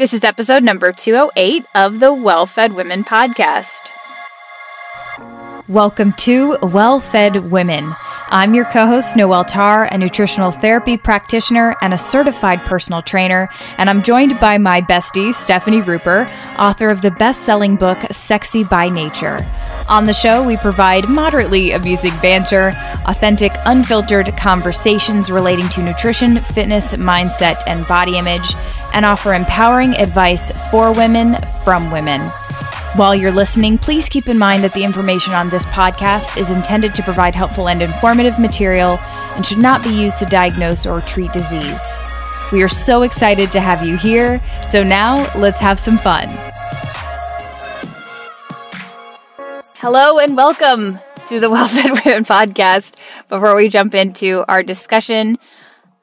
This is episode number 208 of the Well Fed Women podcast. Welcome to Well Fed Women. I'm your co host, Noelle Tarr, a nutritional therapy practitioner and a certified personal trainer, and I'm joined by my bestie, Stefani Ruper, author of the best selling book, Sexy by Nature. On the show, we provide moderately amusing banter, authentic, unfiltered conversations relating to nutrition, fitness, mindset, and body image, and offer empowering advice for women from women. While you're listening, please keep in mind that the information on this podcast is intended to provide helpful and informative material and should not be used to diagnose or treat disease. We are so excited to have you here, so now let's have some fun. Hello and welcome to the Well Fed Women podcast. Before we jump into our discussion,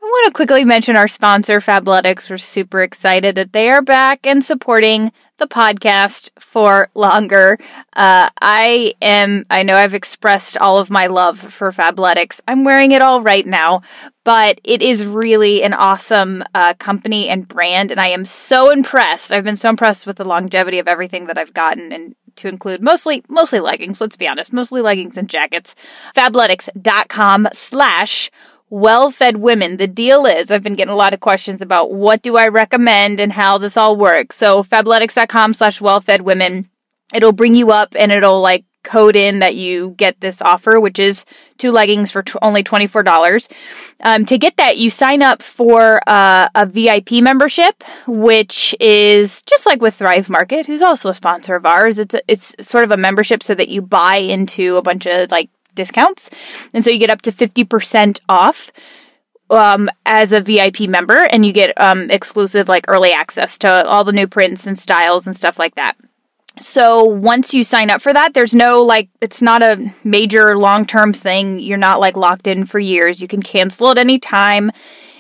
I want to quickly mention our sponsor, Fabletics. We're super excited that they are back and supporting the podcast for longer. Uh, I am, I know I've expressed all of my love for Fabletics. I'm wearing it all right now, but it is really an awesome uh, company and brand, and I am so impressed. I've been so impressed with the longevity of everything that I've gotten, and to include mostly mostly leggings. Let's be honest, mostly leggings and jackets. Fabletics.com slash well fed women. The deal is, I've been getting a lot of questions about what do I recommend and how this all works. So, fabletics.com slash well fed women. It'll bring you up and it'll like code in that you get this offer, which is two leggings for t- only $24. Um, to get that, you sign up for uh, a VIP membership, which is just like with Thrive Market, who's also a sponsor of ours. It's a, it's sort of a membership so that you buy into a bunch of like discounts. And so you get up to 50% off um, as a VIP member, and you get um, exclusive, like early access to all the new prints and styles and stuff like that. So once you sign up for that, there's no like, it's not a major long term thing. You're not like locked in for years. You can cancel at any time.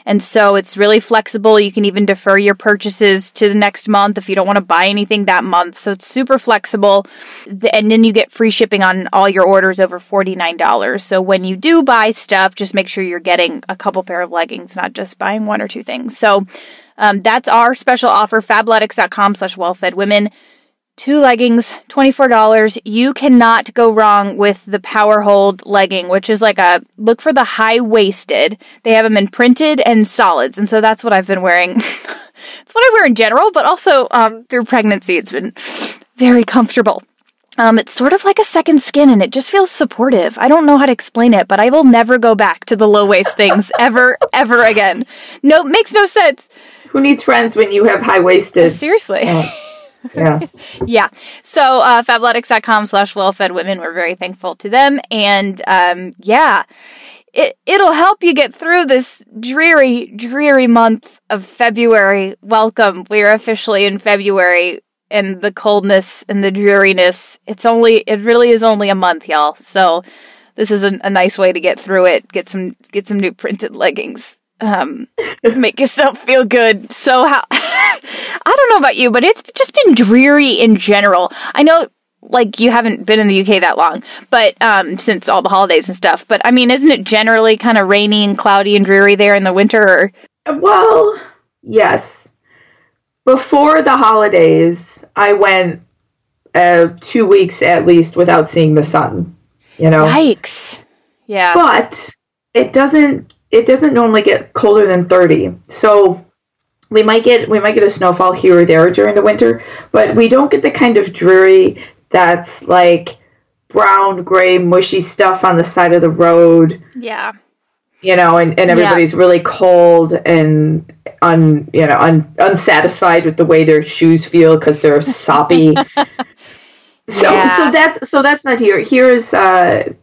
And so it's really flexible. You can even defer your purchases to the next month if you don't want to buy anything that month. So it's super flexible. And then you get free shipping on all your orders over $49. So when you do buy stuff, just make sure you're getting a couple pair of leggings, not just buying one or two things. So um, that's our special offer, fabletics.com slash well-fed women two leggings, $24. You cannot go wrong with the Power Hold legging, which is like a look for the high waisted. They have them in printed and solids. And so that's what I've been wearing. it's what I wear in general, but also um, through pregnancy, it's been very comfortable. Um, it's sort of like a second skin and it just feels supportive. I don't know how to explain it, but I will never go back to the low waist things ever, ever again. No, makes no sense. Who needs friends when you have high waisted? Seriously. Oh yeah. yeah. So uh, fabletics.com slash well-fed women. We're very thankful to them. And um, yeah, it, it'll help you get through this dreary, dreary month of February. Welcome. We're officially in February and the coldness and the dreariness. It's only, it really is only a month, y'all. So this is a, a nice way to get through it. Get some, get some new printed leggings um, make yourself feel good. So how I don't know about you, but it's just been dreary in general. I know like you haven't been in the UK that long, but um, since all the holidays and stuff. But I mean, isn't it generally kind of rainy and cloudy and dreary there in the winter? Or? Well, yes. Before the holidays, I went uh, two weeks at least without seeing the sun. You know, yikes. Yeah, but it doesn't it doesn't normally get colder than 30. So we might get we might get a snowfall here or there during the winter, but we don't get the kind of dreary that's like brown, gray, mushy stuff on the side of the road. Yeah. You know, and, and everybody's yeah. really cold and un you know un, unsatisfied with the way their shoes feel because they're soppy. so yeah. so that's so that's not here. Here is uh,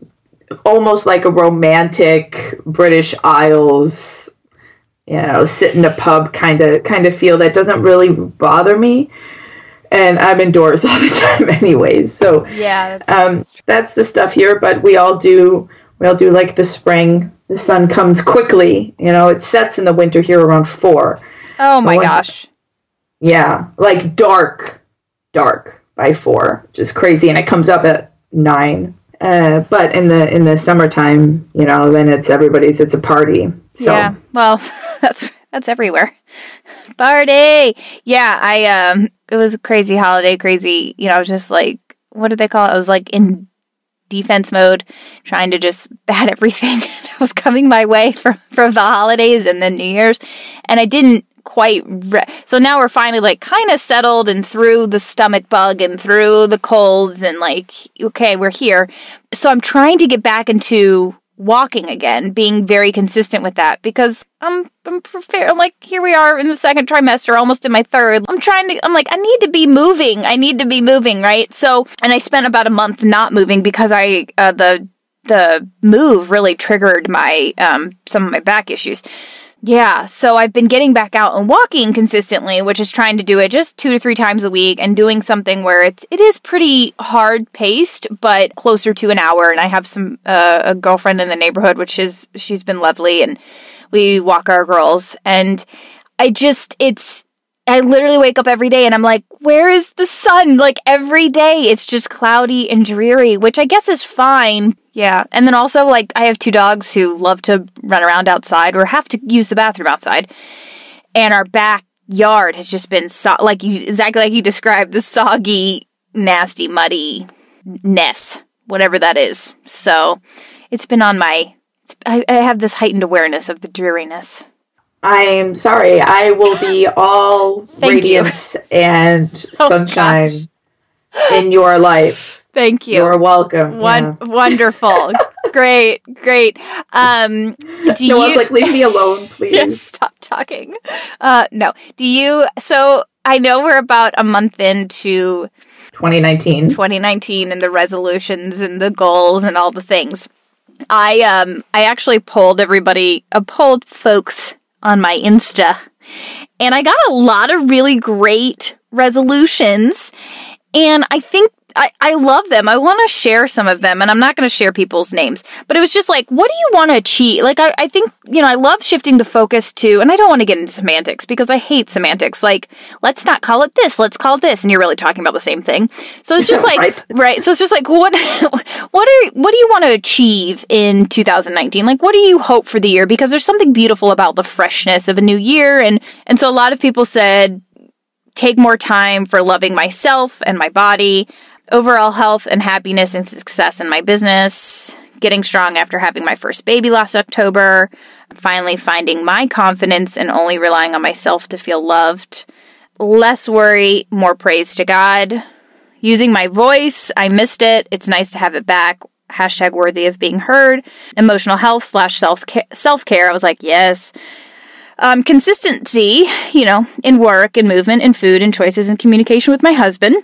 almost like a romantic British Isles, you know, sit in a pub kind of kind of feel that doesn't really bother me. And I'm indoors all the time, anyways. So yeah, that's, um, that's the stuff here. But we all do we all do like the spring. The sun comes quickly. You know, it sets in the winter here around four. Oh my gosh. Yeah, like dark, dark by four, which is crazy, and it comes up at nine. Uh, but in the in the summertime, you know, then it's everybody's. It's a party. So. Yeah. Well, that's That's everywhere. Party. Yeah, I um it was a crazy holiday, crazy, you know, I was just like what did they call it? I was like in defense mode, trying to just bat everything that was coming my way from from the holidays and then New Year's. And I didn't quite re- so now we're finally like kind of settled and through the stomach bug and through the colds and like okay we're here. So i'm trying to get back into walking again being very consistent with that because i'm i'm prepared i'm like here we are in the second trimester almost in my third. I'm trying to i'm like i need to be moving. I need to be moving right? So and i spent about a month not moving because i uh, the the move really triggered my um some of my back issues yeah, so I've been getting back out and walking consistently, which is trying to do it just 2 to 3 times a week and doing something where it's it is pretty hard paced but closer to an hour and I have some uh, a girlfriend in the neighborhood which is she's been lovely and we walk our girls and I just it's I literally wake up every day and I'm like, where is the sun? Like every day it's just cloudy and dreary, which I guess is fine. Yeah. And then also, like, I have two dogs who love to run around outside or have to use the bathroom outside. And our backyard has just been, so- like you, exactly like you described, the soggy, nasty, muddy ness, whatever that is. So it's been on my, I, I have this heightened awareness of the dreariness. I'm sorry. I will be all radiance and oh, sunshine gosh. in your life. Thank you. You're welcome. One yeah. wonderful. great, great. Um do no, you like, leave me alone, please. yes, stop talking. Uh no. Do you so I know we're about a month into 2019. 2019 and the resolutions and the goals and all the things. I um I actually polled everybody, I uh, polled folks on my Insta. And I got a lot of really great resolutions. And I think I, I love them. I want to share some of them, and I'm not going to share people's names. But it was just like, what do you want to achieve? Like, I, I think, you know, I love shifting the focus to, and I don't want to get into semantics because I hate semantics. Like, let's not call it this, let's call it this. And you're really talking about the same thing. So it's just like, right. right. So it's just like, what, what are, what do you want to achieve in 2019? Like, what do you hope for the year? Because there's something beautiful about the freshness of a new year. And, and so a lot of people said, take more time for loving myself and my body overall health and happiness and success in my business, getting strong after having my first baby last October, finally finding my confidence and only relying on myself to feel loved, less worry, more praise to God, using my voice. I missed it. It's nice to have it back. Hashtag worthy of being heard. Emotional health slash self care. I was like, yes. Um, consistency, you know, in work and movement and food and choices and communication with my husband.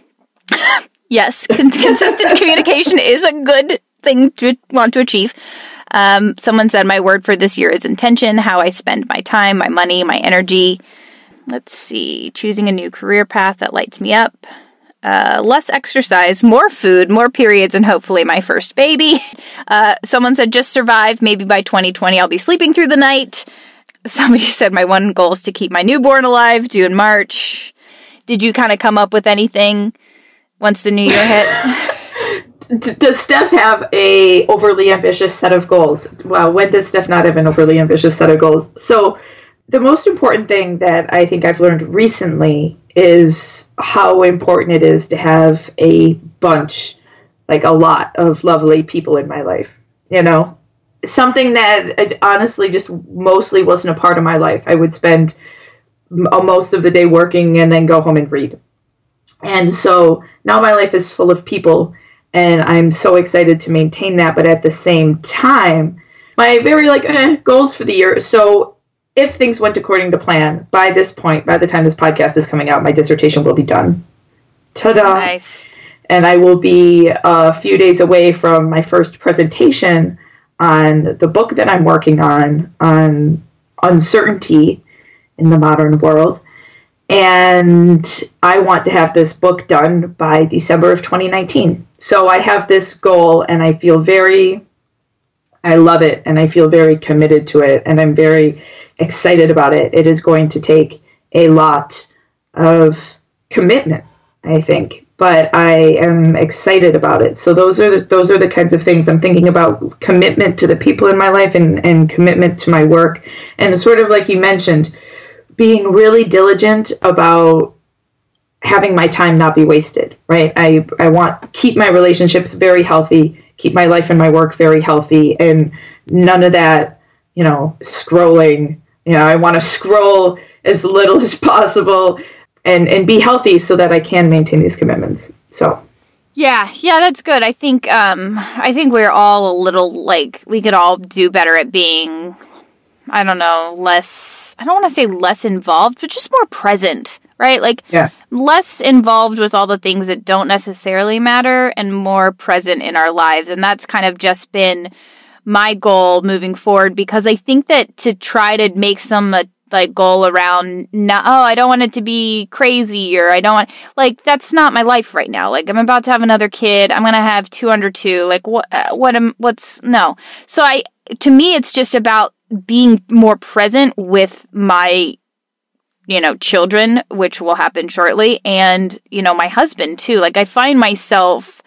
Yes, con- consistent communication is a good thing to want to achieve. Um, someone said my word for this year is intention, how I spend my time, my money, my energy. Let's see, choosing a new career path that lights me up. Uh, less exercise, more food, more periods, and hopefully my first baby. Uh, someone said just survive. Maybe by 2020 I'll be sleeping through the night. Somebody said my one goal is to keep my newborn alive, due in March. Did you kind of come up with anything once the new year hit? does Steph have a overly ambitious set of goals? Well, when does Steph not have an overly ambitious set of goals? So, the most important thing that I think I've learned recently is how important it is to have a bunch, like a lot of lovely people in my life. You know, something that uh, honestly just mostly wasn't a part of my life. I would spend uh, most of the day working and then go home and read. And so now my life is full of people, and I'm so excited to maintain that. But at the same time, my very like eh, goals for the year. So if things went according to plan, by this point, by the time this podcast is coming out, my dissertation will be done. Ta-da! Nice. And I will be a few days away from my first presentation on the book that I'm working on on uncertainty in the modern world and I want to have this book done by December of 2019. So I have this goal and I feel very I love it and I feel very committed to it and I'm very excited about it. It is going to take a lot of commitment, I think, but I am excited about it. So those are the, those are the kinds of things I'm thinking about commitment to the people in my life and, and commitment to my work and sort of like you mentioned being really diligent about having my time not be wasted, right? I, I want keep my relationships very healthy, keep my life and my work very healthy, and none of that, you know, scrolling. You know, I want to scroll as little as possible and and be healthy so that I can maintain these commitments. So yeah, yeah, that's good. I think um I think we're all a little like we could all do better at being I don't know, less I don't want to say less involved, but just more present, right? Like yeah. less involved with all the things that don't necessarily matter and more present in our lives. And that's kind of just been my goal moving forward because I think that to try to make some uh, like goal around now oh i don't want it to be crazy or i don't want like that's not my life right now like i'm about to have another kid i'm gonna have two under two like what uh, what am what's no so i to me it's just about being more present with my you know children which will happen shortly and you know my husband too. Like i find myself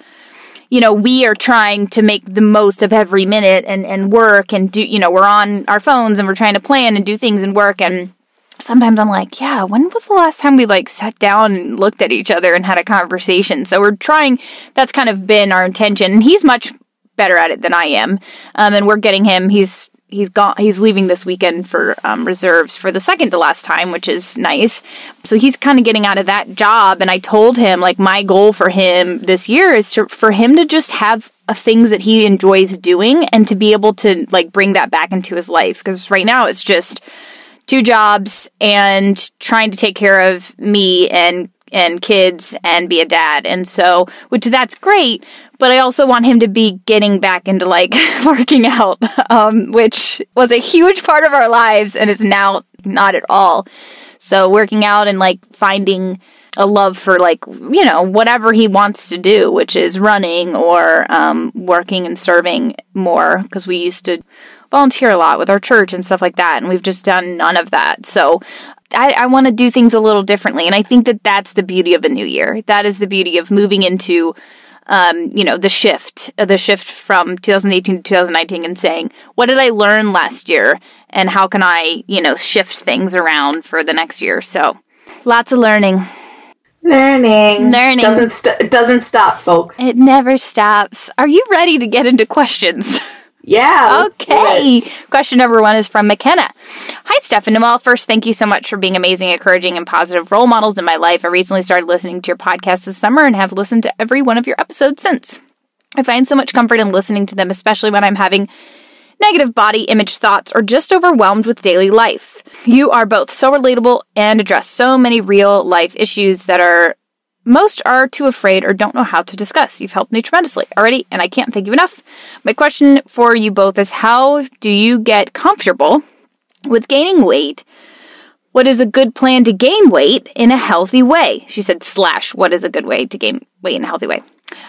you know we are trying to make the most of every minute and and work and do you know we're on our phones and we're trying to plan and do things and work and sometimes i'm like yeah when was the last time we like sat down and looked at each other and had a conversation? So we're trying that's kind of been our intention and he's much better at it than i am um, and we're getting him he's he's gone he's leaving this weekend for um, reserves for the second to last time which is nice so he's kind of getting out of that job and i told him like my goal for him this year is to, for him to just have uh, things that he enjoys doing and to be able to like bring that back into his life because right now it's just two jobs and trying to take care of me and and kids and be a dad. And so, which that's great, but I also want him to be getting back into like working out, um, which was a huge part of our lives and is now not at all. So, working out and like finding a love for like, you know, whatever he wants to do, which is running or um, working and serving more, because we used to volunteer a lot with our church and stuff like that. And we've just done none of that. So I, I want to do things a little differently. And I think that that's the beauty of a new year. That is the beauty of moving into, um, you know, the shift, uh, the shift from 2018 to 2019 and saying, what did I learn last year? And how can I, you know, shift things around for the next year? So lots of learning. Learning. Learning. Doesn't st- it doesn't stop, folks. It never stops. Are you ready to get into questions? Yeah. Okay. Question number one is from McKenna. Hi, Steph and Noelle, First, thank you so much for being amazing, encouraging, and positive role models in my life. I recently started listening to your podcast this summer and have listened to every one of your episodes since. I find so much comfort in listening to them, especially when I'm having negative body image thoughts or just overwhelmed with daily life. You are both so relatable and address so many real life issues that are most are too afraid or don't know how to discuss. You've helped me tremendously already, and I can't thank you enough. My question for you both is how do you get comfortable with gaining weight? What is a good plan to gain weight in a healthy way? She said, slash, what is a good way to gain weight in a healthy way?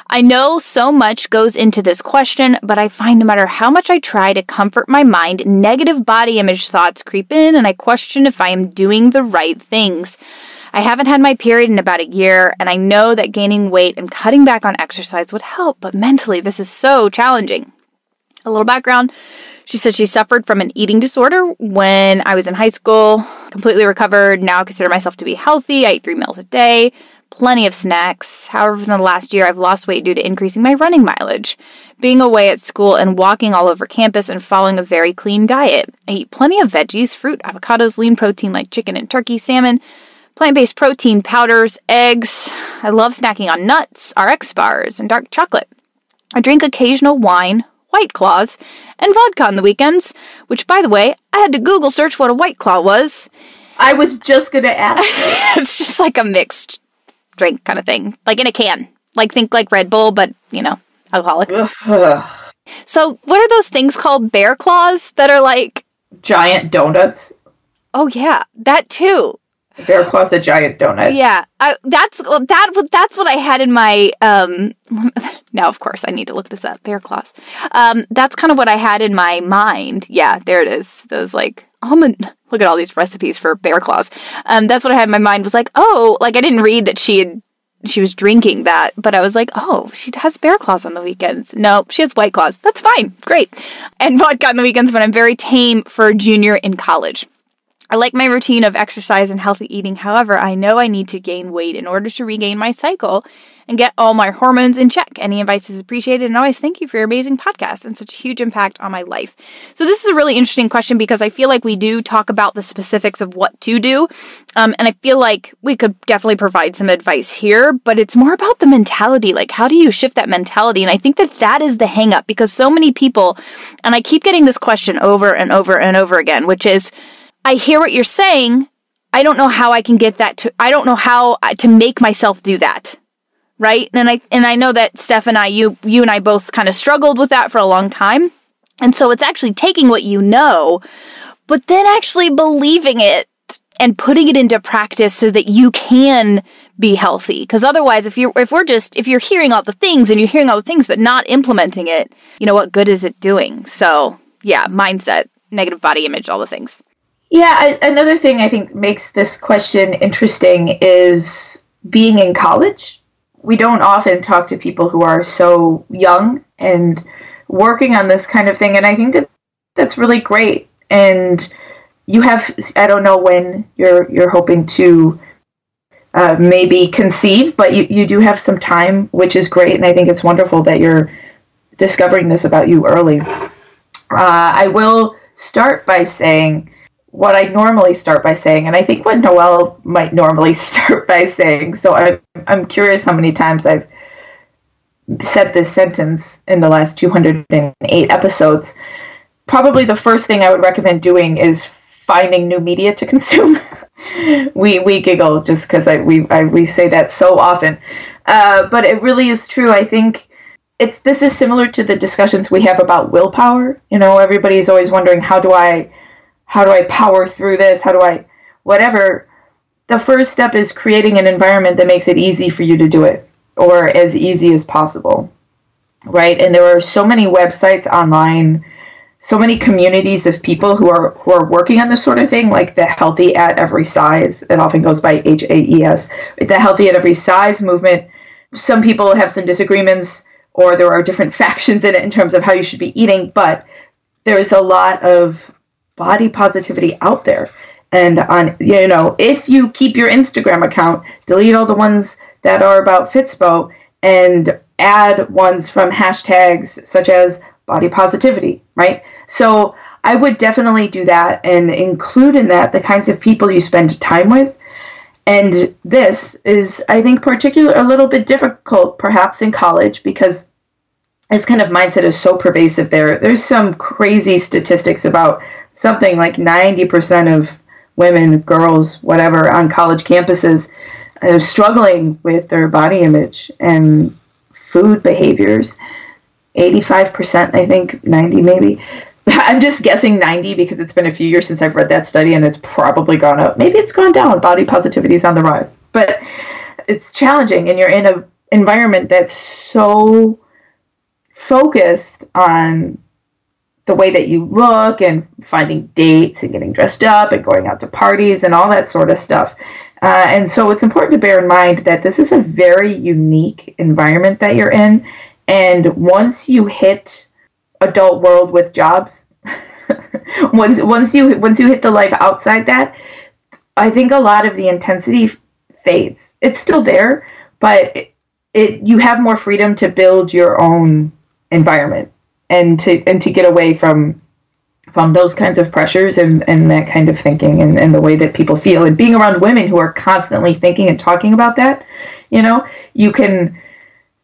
I know so much goes into this question, but I find no matter how much I try to comfort my mind, negative body image thoughts creep in and I question if I am doing the right things. I haven't had my period in about a year, and I know that gaining weight and cutting back on exercise would help, but mentally, this is so challenging. A little background she said she suffered from an eating disorder when I was in high school, completely recovered. Now I consider myself to be healthy. I eat three meals a day, plenty of snacks. However, in the last year, I've lost weight due to increasing my running mileage, being away at school, and walking all over campus and following a very clean diet. I eat plenty of veggies, fruit, avocados, lean protein like chicken and turkey, salmon, plant based protein powders, eggs. I love snacking on nuts, RX bars, and dark chocolate. I drink occasional wine, White Claws, and vodka on the weekends, which, by the way, I had to Google search what a White Claw was. I was just going to ask. it's just like a mixed drink kind of thing, like in a can. Like, think like Red Bull, but, you know, alcoholic. so, what are those things called? Bear claws that are like. Giant donuts? Oh, yeah, that too. Bear claws a giant donut. Yeah, I, that's that. That's what I had in my. Um, now, of course, I need to look this up. Bear claws. Um, that's kind of what I had in my mind. Yeah, there it is. Those like almond. Look at all these recipes for bear claws. Um, that's what I had in my mind. Was like, oh, like I didn't read that she had. She was drinking that, but I was like, oh, she has bear claws on the weekends. No, she has white claws. That's fine. Great. And vodka on the weekends when I'm very tame for a junior in college. I like my routine of exercise and healthy eating. However, I know I need to gain weight in order to regain my cycle and get all my hormones in check. Any advice is appreciated. And always thank you for your amazing podcast and such a huge impact on my life. So this is a really interesting question because I feel like we do talk about the specifics of what to do. Um, and I feel like we could definitely provide some advice here, but it's more about the mentality. Like, how do you shift that mentality? And I think that that is the hangup because so many people, and I keep getting this question over and over and over again, which is, I hear what you're saying. I don't know how I can get that to, I don't know how to make myself do that right? And I and I know that Steph and I, you you and I both kind of struggled with that for a long time. And so it's actually taking what you know, but then actually believing it and putting it into practice so that you can be healthy. Because otherwise, if you're if we're just if you're hearing all the things and you're hearing all the things but not implementing it, you know what good is it doing? So yeah, mindset, negative body image, all the things. Yeah, I, another thing I think makes this question interesting is being in college. We don't often talk to people who are so young and working on this kind of thing and i think that that's really great. And you have i don't know when you're you're hoping to uh, maybe conceive but you, you do have some time which is great and i think it's wonderful that you're discovering this about you early. Uh, i will start by saying what I normally start by saying, and I think what Noelle might normally start by saying. So I'm, I'm curious how many times I've said this sentence in the last 208 episodes. Probably the first thing I would recommend doing is finding new media to consume. we we giggle just because I we I, we say that so often, uh, but it really is true. I think it's this is similar to the discussions we have about willpower. You know, everybody's always wondering how do I how do I power through this? How do I, whatever. The first step is creating an environment that makes it easy for you to do it or as easy as possible. Right? And there are so many websites online, so many communities of people who are who are working on this sort of thing, like the Healthy at Every Size. It often goes by H A E S. The Healthy at Every Size movement. Some people have some disagreements, or there are different factions in it in terms of how you should be eating, but there's a lot of body positivity out there. And on you know, if you keep your Instagram account, delete all the ones that are about Fitspo and add ones from hashtags such as body positivity, right? So I would definitely do that and include in that the kinds of people you spend time with. And this is, I think, particular a little bit difficult perhaps in college because this kind of mindset is so pervasive there. There's some crazy statistics about something like 90% of women, girls, whatever, on college campuses are struggling with their body image and food behaviors. 85%, I think, 90 maybe. I'm just guessing 90 because it's been a few years since I've read that study and it's probably gone up. Maybe it's gone down. Body positivity is on the rise. But it's challenging and you're in an environment that's so focused on the way that you look and finding dates and getting dressed up and going out to parties and all that sort of stuff. Uh, and so it's important to bear in mind that this is a very unique environment that you're in. And once you hit adult world with jobs, once once you once you hit the life outside that, I think a lot of the intensity fades. It's still there, but it, it you have more freedom to build your own environment and to and to get away from from those kinds of pressures and, and that kind of thinking and, and the way that people feel. And being around women who are constantly thinking and talking about that you know you can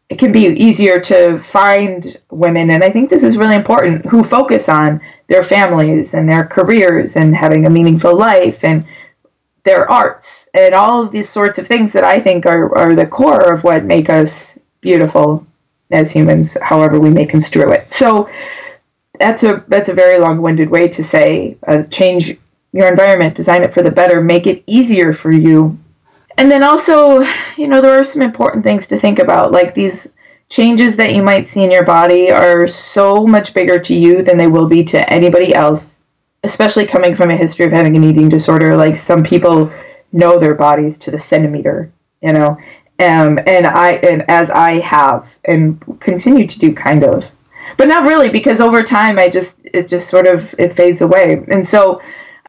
it can be easier to find women. And i think this is really important who focus on their families and their careers and having a meaningful life and their arts and all of these sorts of things that i think are, are the core of what make us beautiful as humans, however we may construe it. So that's a that's a very long-winded way to say uh, change your environment, design it for the better, make it easier for you. And then also, you know, there are some important things to think about, like these changes that you might see in your body are so much bigger to you than they will be to anybody else, especially coming from a history of having an eating disorder. Like some people know their bodies to the centimeter, you know, um, and I and as I have and continue to do kind of, but not really because over time I just it just sort of it fades away. And so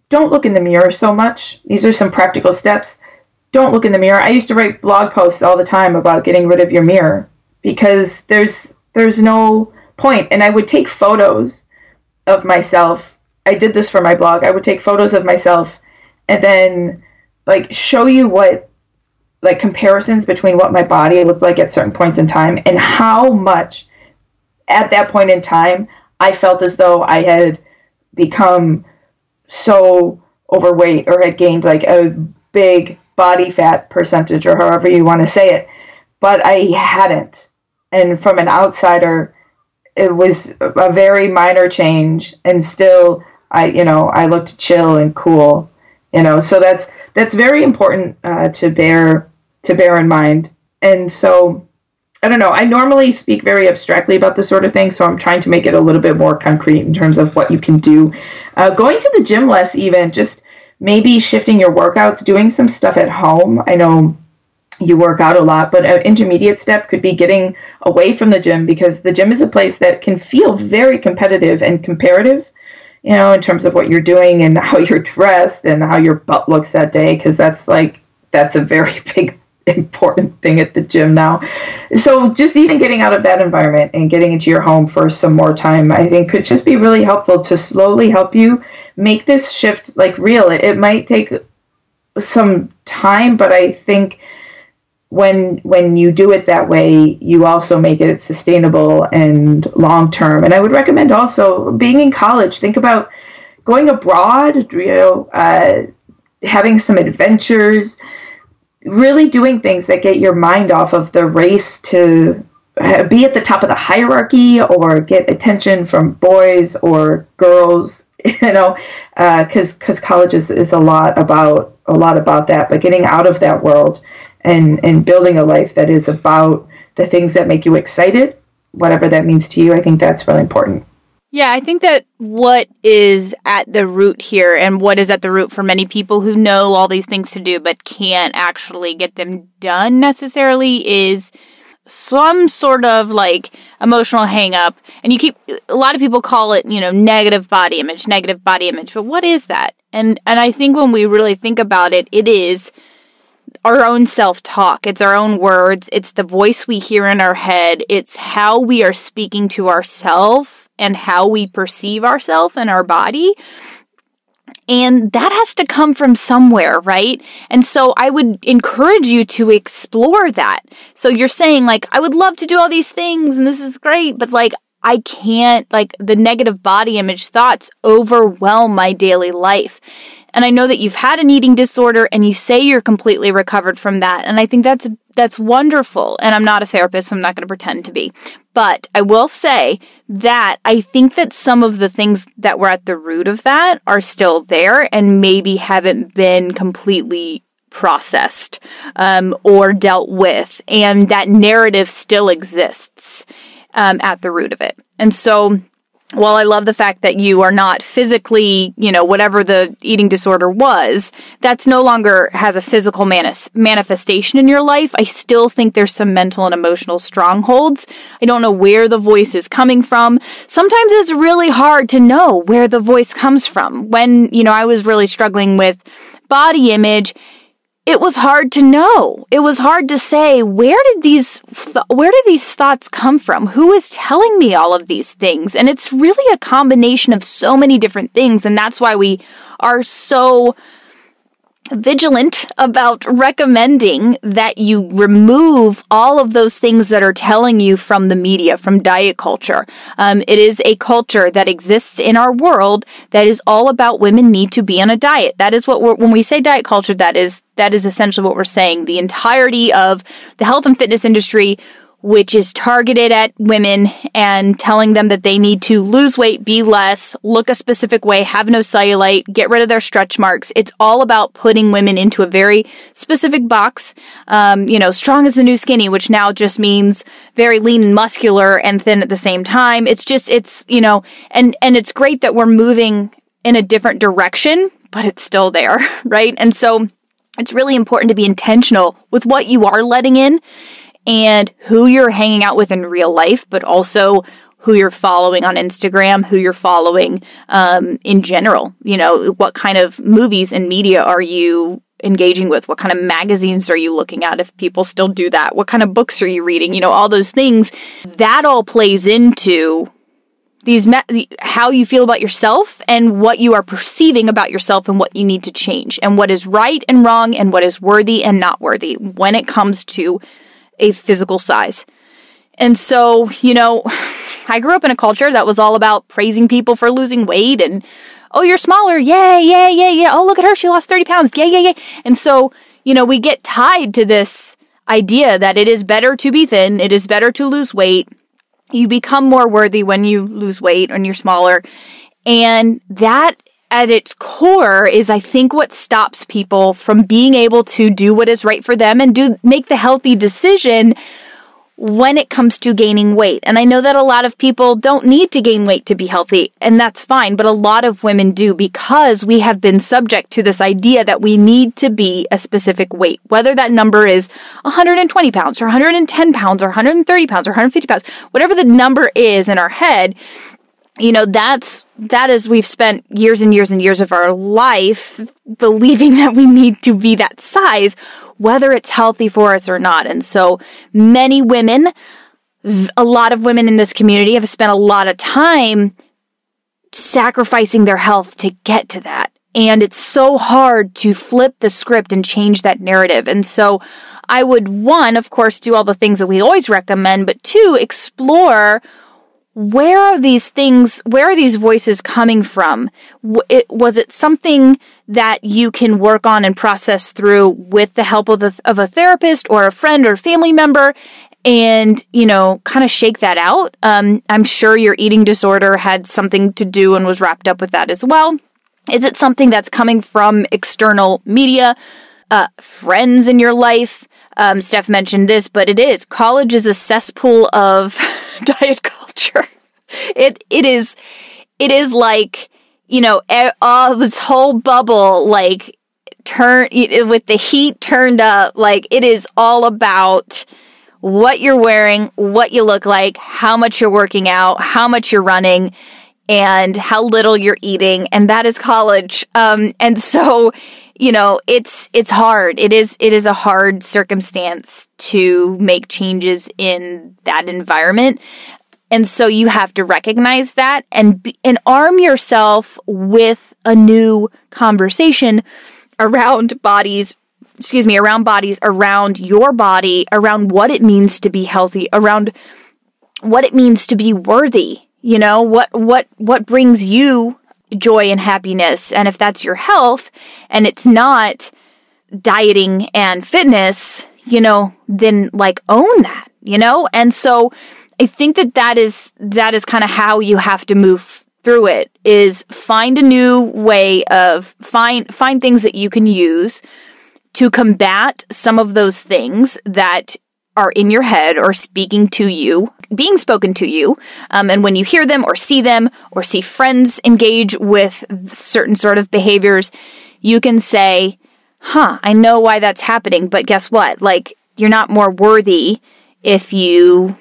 don't look in the mirror so much. These are some practical steps. Don't look in the mirror. I used to write blog posts all the time about getting rid of your mirror because there's there's no point. And I would take photos of myself. I did this for my blog. I would take photos of myself and then like show you what like comparisons between what my body looked like at certain points in time and how much at that point in time I felt as though I had become so overweight or had gained like a big body fat percentage or however you want to say it. But I hadn't. And from an outsider, it was a very minor change and still I you know, I looked chill and cool. You know, so that's that's very important uh, to bear to bear in mind. And so I don't know. I normally speak very abstractly about this sort of thing, so I'm trying to make it a little bit more concrete in terms of what you can do. Uh, going to the gym less, even just maybe shifting your workouts, doing some stuff at home. I know you work out a lot, but an intermediate step could be getting away from the gym because the gym is a place that can feel very competitive and comparative, you know, in terms of what you're doing and how you're dressed and how your butt looks that day, because that's like, that's a very big important thing at the gym now. So just even getting out of that environment and getting into your home for some more time, I think could just be really helpful to slowly help you make this shift like real. It, it might take some time, but I think when when you do it that way, you also make it sustainable and long term. And I would recommend also being in college. Think about going abroad. You know, uh, having some adventures really doing things that get your mind off of the race to be at the top of the hierarchy or get attention from boys or girls you know because uh, because college is, is a lot about a lot about that but getting out of that world and and building a life that is about the things that make you excited whatever that means to you i think that's really important yeah, I think that what is at the root here and what is at the root for many people who know all these things to do but can't actually get them done necessarily is some sort of like emotional hang up. And you keep a lot of people call it, you know, negative body image, negative body image. But what is that? And and I think when we really think about it, it is our own self talk. It's our own words. It's the voice we hear in our head. It's how we are speaking to ourselves and how we perceive ourselves and our body. And that has to come from somewhere, right? And so I would encourage you to explore that. So you're saying, like, I would love to do all these things and this is great, but like, I can't, like, the negative body image thoughts overwhelm my daily life. And I know that you've had an eating disorder and you say you're completely recovered from that. And I think that's, that's wonderful. And I'm not a therapist, so I'm not going to pretend to be. But I will say that I think that some of the things that were at the root of that are still there and maybe haven't been completely processed um, or dealt with. And that narrative still exists um, at the root of it. And so while I love the fact that you are not physically, you know, whatever the eating disorder was, that's no longer has a physical manis- manifestation in your life. I still think there's some mental and emotional strongholds. I don't know where the voice is coming from. Sometimes it's really hard to know where the voice comes from. When, you know, I was really struggling with body image, it was hard to know. It was hard to say where did these th- where did these thoughts come from? Who is telling me all of these things? And it's really a combination of so many different things and that's why we are so vigilant about recommending that you remove all of those things that are telling you from the media, from diet culture. Um, it is a culture that exists in our world that is all about women need to be on a diet. That is what when we say diet culture, that is, that is essentially what we're saying. The entirety of the health and fitness industry which is targeted at women and telling them that they need to lose weight, be less, look a specific way, have no cellulite, get rid of their stretch marks. It's all about putting women into a very specific box. Um, you know, strong as the new skinny, which now just means very lean and muscular and thin at the same time. It's just, it's, you know, and, and it's great that we're moving in a different direction, but it's still there, right? And so it's really important to be intentional with what you are letting in and who you're hanging out with in real life, but also who you're following on Instagram, who you're following um, in general. You know, what kind of movies and media are you engaging with? What kind of magazines are you looking at if people still do that? What kind of books are you reading? You know, all those things. That all plays into these how you feel about yourself and what you are perceiving about yourself and what you need to change and what is right and wrong and what is worthy and not worthy when it comes to a physical size. And so, you know, I grew up in a culture that was all about praising people for losing weight and oh, you're smaller. Yay, yay, yay, yay. Oh, look at her. She lost 30 pounds. Yay, yay, yay. And so, you know, we get tied to this idea that it is better to be thin. It is better to lose weight you become more worthy when you lose weight and you're smaller. And that at its core is I think what stops people from being able to do what is right for them and do make the healthy decision when it comes to gaining weight. And I know that a lot of people don't need to gain weight to be healthy, and that's fine, but a lot of women do because we have been subject to this idea that we need to be a specific weight, whether that number is 120 pounds or 110 pounds or 130 pounds or 150 pounds, whatever the number is in our head you know that's that is we've spent years and years and years of our life believing that we need to be that size whether it's healthy for us or not. And so many women a lot of women in this community have spent a lot of time sacrificing their health to get to that. And it's so hard to flip the script and change that narrative. And so i would one of course do all the things that we always recommend but two explore where are these things where are these voices coming from? Was it something that you can work on and process through with the help of, the, of a therapist or a friend or family member and you know kind of shake that out? Um, i'm sure your eating disorder had something to do and was wrapped up with that as well. Is it something that's coming from external media uh, friends in your life um, Steph mentioned this, but it is college is a cesspool of diet culture. It it is it is like you know all this whole bubble like turn with the heat turned up like it is all about what you're wearing, what you look like, how much you're working out, how much you're running, and how little you're eating, and that is college. Um, and so you know, it's it's hard. It is it is a hard circumstance to make changes in that environment. And so you have to recognize that and be, and arm yourself with a new conversation around bodies excuse me, around bodies, around your body, around what it means to be healthy, around what it means to be worthy. You know, what what what brings you joy and happiness. And if that's your health and it's not dieting and fitness, you know, then like own that, you know? And so I think that that is that is kind of how you have to move through it is find a new way of find find things that you can use to combat some of those things that are in your head or speaking to you, being spoken to you. Um, and when you hear them or see them or see friends engage with certain sort of behaviors, you can say, huh, I know why that's happening, but guess what? Like, you're not more worthy if you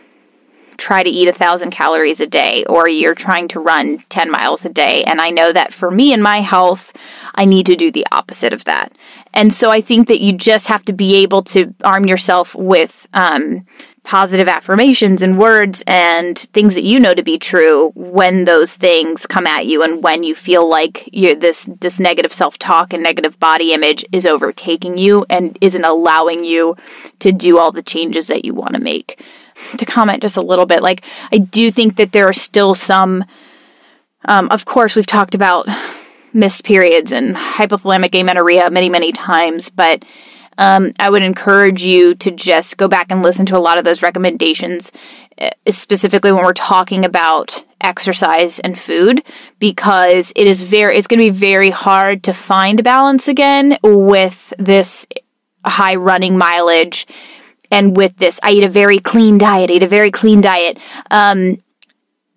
try to eat a thousand calories a day or you're trying to run 10 miles a day. And I know that for me and my health, I need to do the opposite of that. And so I think that you just have to be able to arm yourself with, um, positive affirmations and words and things that you know to be true when those things come at you and when you feel like this this negative self-talk and negative body image is overtaking you and isn't allowing you to do all the changes that you want to make to comment just a little bit, like I do think that there are still some. Um, of course, we've talked about missed periods and hypothalamic amenorrhea many, many times, but um, I would encourage you to just go back and listen to a lot of those recommendations, eh, specifically when we're talking about exercise and food, because it is very, it's going to be very hard to find balance again with this high running mileage and with this, I eat a very clean diet, I eat a very clean diet. Um,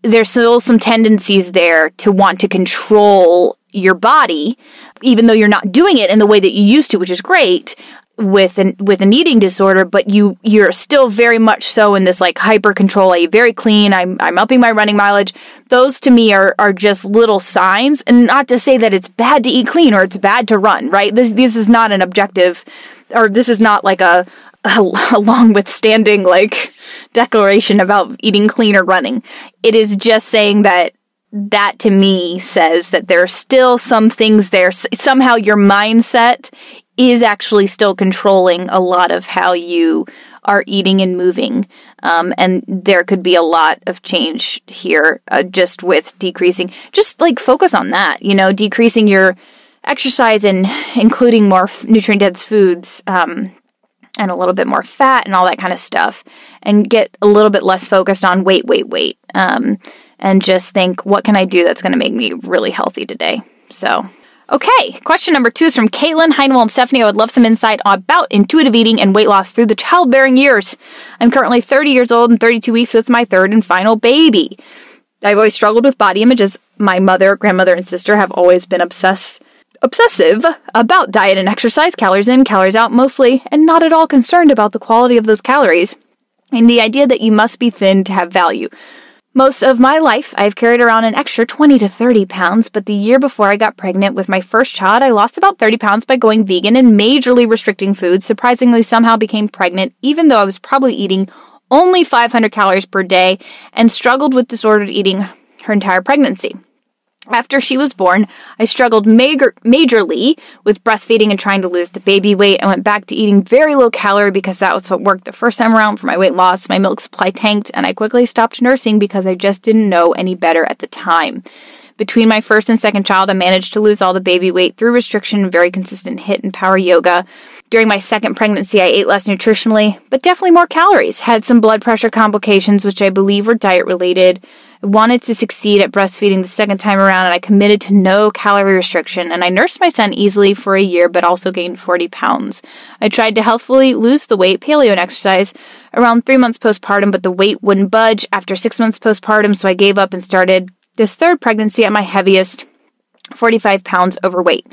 there's still some tendencies there to want to control your body, even though you're not doing it in the way that you used to, which is great with an with an eating disorder, but you you're still very much so in this like hyper control. I very clean. I'm I'm upping my running mileage. Those to me are are just little signs, and not to say that it's bad to eat clean or it's bad to run. Right? This this is not an objective, or this is not like a a, a long withstanding like declaration about eating clean or running. It is just saying that that to me says that there are still some things there. Somehow your mindset is actually still controlling a lot of how you are eating and moving. Um, and there could be a lot of change here uh, just with decreasing, just like focus on that, you know, decreasing your exercise and including more nutrient dense foods. Um, and a little bit more fat and all that kind of stuff, and get a little bit less focused on weight, weight, weight, um, and just think, what can I do that's going to make me really healthy today? So, Okay, question number two is from Caitlin Heinwell and Stephanie. I would love some insight about intuitive eating and weight loss through the childbearing years. I'm currently 30 years old and 32 weeks with my third and final baby. I've always struggled with body image as my mother, grandmother, and sister have always been obsessed obsessive about diet and exercise, calories in, calories out mostly, and not at all concerned about the quality of those calories. And the idea that you must be thin to have value. Most of my life, I've carried around an extra 20 to 30 pounds, but the year before I got pregnant with my first child, I lost about 30 pounds by going vegan and majorly restricting food. Surprisingly, somehow became pregnant, even though I was probably eating only 500 calories per day and struggled with disordered eating her entire pregnancy. After she was born, I struggled major- majorly with breastfeeding and trying to lose the baby weight. I went back to eating very low calorie because that was what worked the first time around for my weight loss. My milk supply tanked, and I quickly stopped nursing because I just didn't know any better at the time. Between my first and second child, I managed to lose all the baby weight through restriction and very consistent HIIT and power yoga. During my second pregnancy, I ate less nutritionally, but definitely more calories. Had some blood pressure complications, which I believe were diet related. Wanted to succeed at breastfeeding the second time around, and I committed to no calorie restriction. And I nursed my son easily for a year, but also gained 40 pounds. I tried to healthfully lose the weight, paleo and exercise, around three months postpartum, but the weight wouldn't budge after six months postpartum, so I gave up and started this third pregnancy at my heaviest, 45 pounds overweight.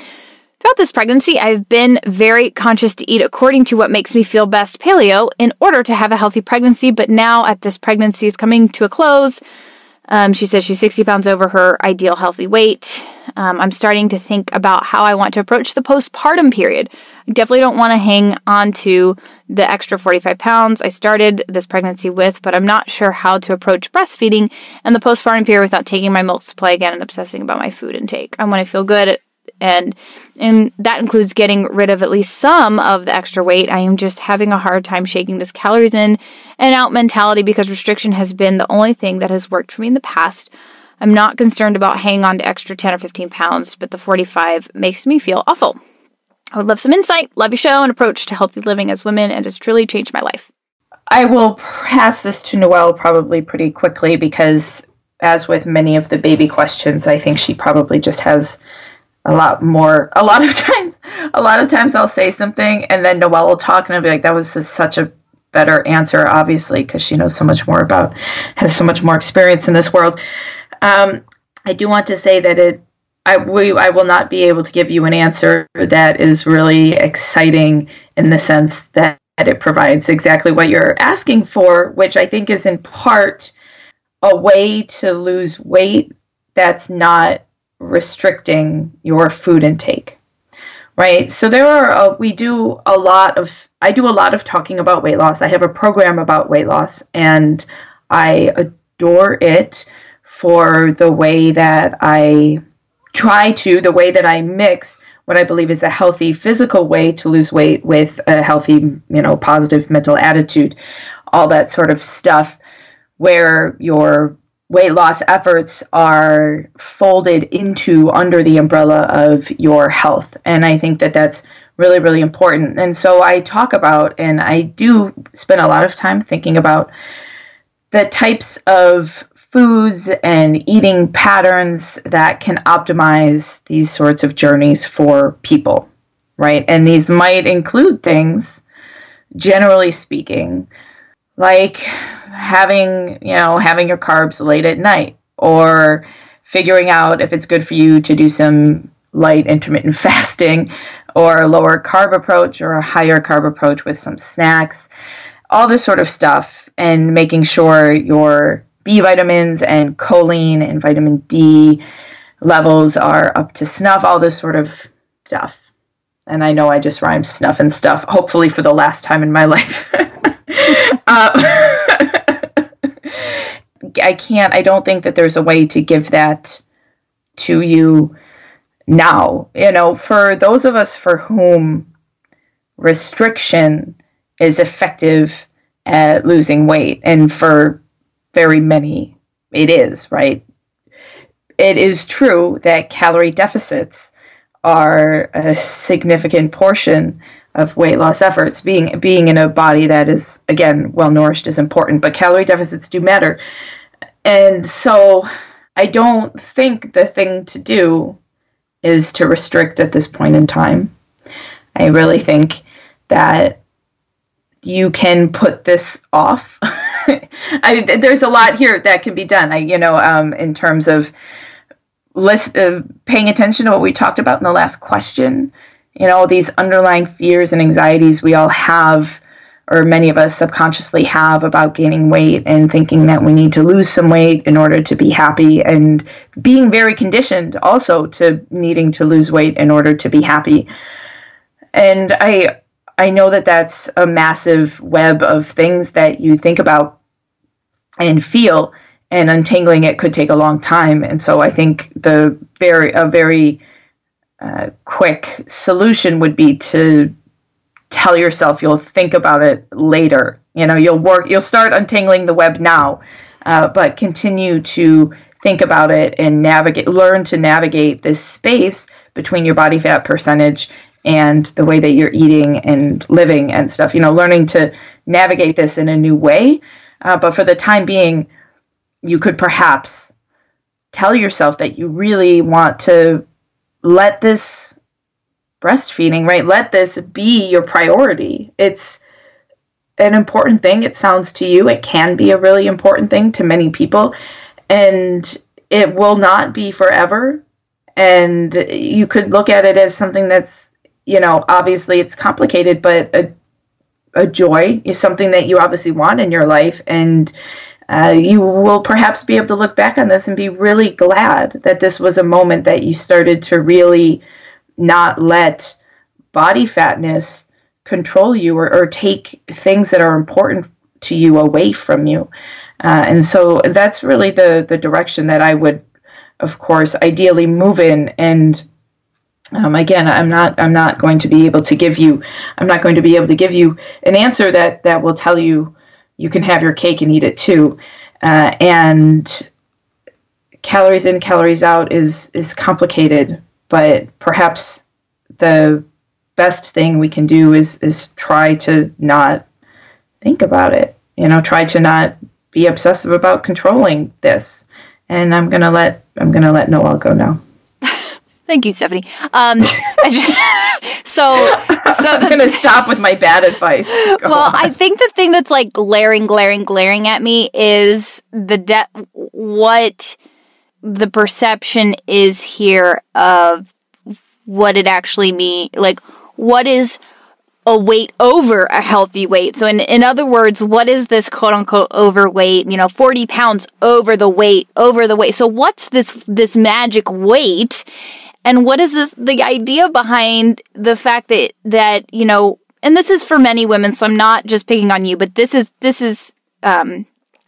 Throughout this pregnancy, I've been very conscious to eat according to what makes me feel best paleo in order to have a healthy pregnancy, but now at this pregnancy is coming to a close, um, she says she's 60 pounds over her ideal healthy weight. Um, I'm starting to think about how I want to approach the postpartum period. I definitely don't want to hang on to the extra 45 pounds I started this pregnancy with, but I'm not sure how to approach breastfeeding and the postpartum period without taking my milk supply again and obsessing about my food intake. I want to feel good and and that includes getting rid of at least some of the extra weight. I am just having a hard time shaking this calories in and out mentality because restriction has been the only thing that has worked for me in the past. I'm not concerned about hanging on to extra 10 or 15 pounds, but the 45 makes me feel awful. I would love some insight, love your show, and approach to healthy living as women, and it's truly changed my life. I will pass this to Noelle probably pretty quickly because, as with many of the baby questions, I think she probably just has a lot more a lot of times a lot of times i'll say something and then noelle will talk and i'll be like that was such a better answer obviously because she knows so much more about has so much more experience in this world. Um, i do want to say that it I, we, I will not be able to give you an answer that is really exciting in the sense that it provides exactly what you're asking for which i think is in part a way to lose weight that's not restricting your food intake right? So there are a, we do a lot of i do a lot of talking about weight loss. I have a program about weight loss and i adore it for the way that i try to the way that i mix what i believe is a healthy physical way to lose weight with a healthy you know positive mental attitude all that sort of stuff where your weight loss efforts are folded into under the umbrella of your health. And I think that that's really, really important. And so I talk about, and I do spend a lot of time thinking about the types of foods and eating patterns that can optimize these sorts of journeys for people, right? And these might include things, generally speaking, like having, you know, having your carbs late at night or figuring out if it's good for you to do some light intermittent fasting or a lower carb approach or a higher carb approach with some snacks, all this sort of stuff, and making sure your B vitamins and choline and vitamin D levels are up to snuff, all this sort of stuff. And I know I just rhymed snuff and stuff, hopefully for the last time in my life. uh, I can't, I don't think that there's a way to give that to you now. You know, for those of us for whom restriction is effective at losing weight, and for very many it is, right? It is true that calorie deficits are a significant portion of weight loss efforts. Being being in a body that is again well nourished is important, but calorie deficits do matter. And so I don't think the thing to do is to restrict at this point in time. I really think that you can put this off. I, there's a lot here that can be done. I, you know, um, in terms of list, uh, paying attention to what we talked about in the last question. You know, these underlying fears and anxieties we all have or many of us subconsciously have about gaining weight and thinking that we need to lose some weight in order to be happy and being very conditioned also to needing to lose weight in order to be happy. And I I know that that's a massive web of things that you think about and feel and untangling it could take a long time. And so I think the very a very uh, quick solution would be to tell yourself you'll think about it later. You know, you'll work, you'll start untangling the web now, uh, but continue to think about it and navigate, learn to navigate this space between your body fat percentage and the way that you're eating and living and stuff. You know, learning to navigate this in a new way. Uh, but for the time being, you could perhaps tell yourself that you really want to let this breastfeeding, right? Let this be your priority. It's an important thing. It sounds to you, it can be a really important thing to many people, and it will not be forever. And you could look at it as something that's, you know, obviously it's complicated, but a, a joy is something that you obviously want in your life. And uh, you will perhaps be able to look back on this and be really glad that this was a moment that you started to really not let body fatness control you or, or take things that are important to you away from you. Uh, and so that's really the, the direction that I would, of course, ideally move in. And um, again, I'm not I'm not going to be able to give you I'm not going to be able to give you an answer that that will tell you you can have your cake and eat it too. Uh, and calories in, calories out is is complicated but perhaps the best thing we can do is is try to not think about it you know try to not be obsessive about controlling this. And i'm gonna let i'm gonna let Noelle go now. Thank you stephanie. Um, just, so so i'm gonna stop with my bad advice. Go well on. i think the thing that's like glaring glaring glaring at me is the de- what the perception is here of what it actually means. Like, what is a weight over a healthy weight? So, in, in other words, what is this quote unquote overweight? You know, 40 pounds over the weight, over the weight. So, what's this, this magic weight? And what is this, the idea behind the fact that, that, you know, and this is for many women, so I'm not just picking on you, but this is, this is, um,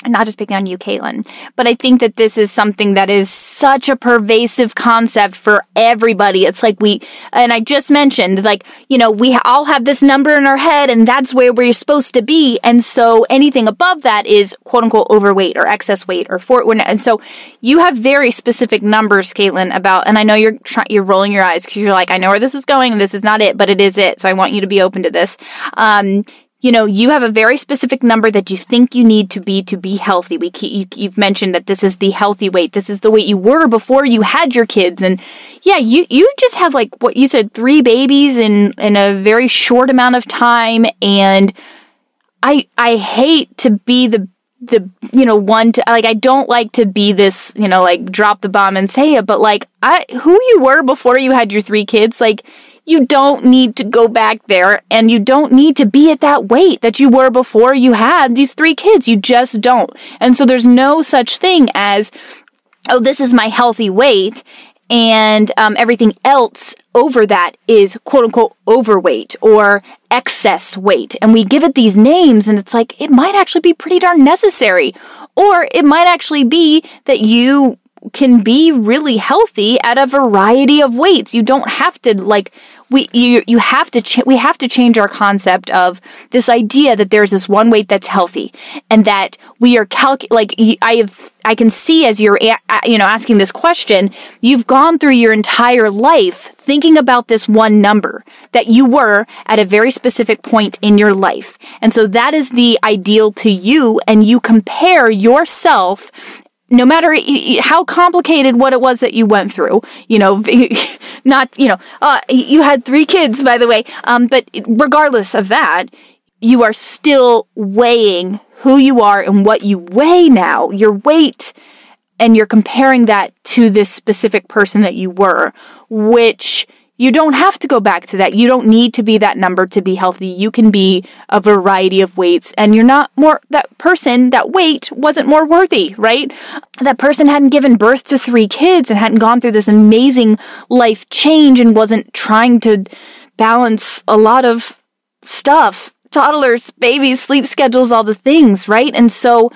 not just picking on you, Caitlin, but I think that this is something that is such a pervasive concept for everybody. It's like we, and I just mentioned, like, you know, we all have this number in our head and that's where we're supposed to be. And so anything above that is quote unquote overweight or excess weight or for, and so you have very specific numbers, Caitlin, about, and I know you're trying, you're rolling your eyes because you're like, I know where this is going and this is not it, but it is it. So I want you to be open to this. Um, you know, you have a very specific number that you think you need to be to be healthy. We keep, you, have mentioned that this is the healthy weight. This is the weight you were before you had your kids, and yeah, you you just have like what you said, three babies in in a very short amount of time, and I I hate to be the the you know one to like I don't like to be this you know like drop the bomb and say it but like I who you were before you had your three kids like you don't need to go back there and you don't need to be at that weight that you were before you had these three kids you just don't and so there's no such thing as oh this is my healthy weight and um, everything else over that is quote unquote overweight or excess weight. And we give it these names, and it's like it might actually be pretty darn necessary. Or it might actually be that you can be really healthy at a variety of weights. You don't have to like we you you have to ch- we have to change our concept of this idea that there's this one weight that's healthy and that we are calc like I have I can see as you're a- you know asking this question you've gone through your entire life thinking about this one number that you were at a very specific point in your life. And so that is the ideal to you and you compare yourself no matter how complicated what it was that you went through, you know, not, you know, uh, you had three kids, by the way, um, but regardless of that, you are still weighing who you are and what you weigh now, your weight, and you're comparing that to this specific person that you were, which you don't have to go back to that. You don't need to be that number to be healthy. You can be a variety of weights and you're not more, that person, that weight wasn't more worthy, right? That person hadn't given birth to three kids and hadn't gone through this amazing life change and wasn't trying to balance a lot of stuff. Toddlers, babies, sleep schedules, all the things, right? And so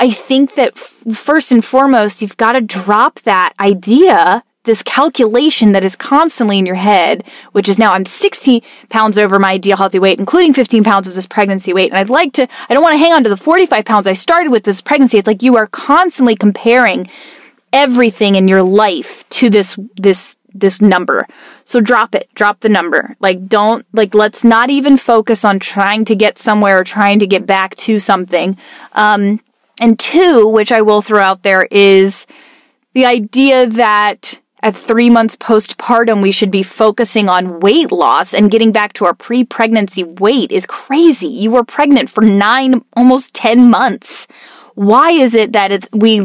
I think that first and foremost, you've got to drop that idea this calculation that is constantly in your head, which is now I'm 60 pounds over my ideal healthy weight, including 15 pounds of this pregnancy weight. And I'd like to, I don't want to hang on to the 45 pounds I started with this pregnancy. It's like you are constantly comparing everything in your life to this, this, this number. So drop it, drop the number. Like don't, like let's not even focus on trying to get somewhere or trying to get back to something. Um, and two, which I will throw out there is the idea that at three months postpartum, we should be focusing on weight loss and getting back to our pre pregnancy weight is crazy. You were pregnant for nine, almost 10 months. Why is it that it's, we,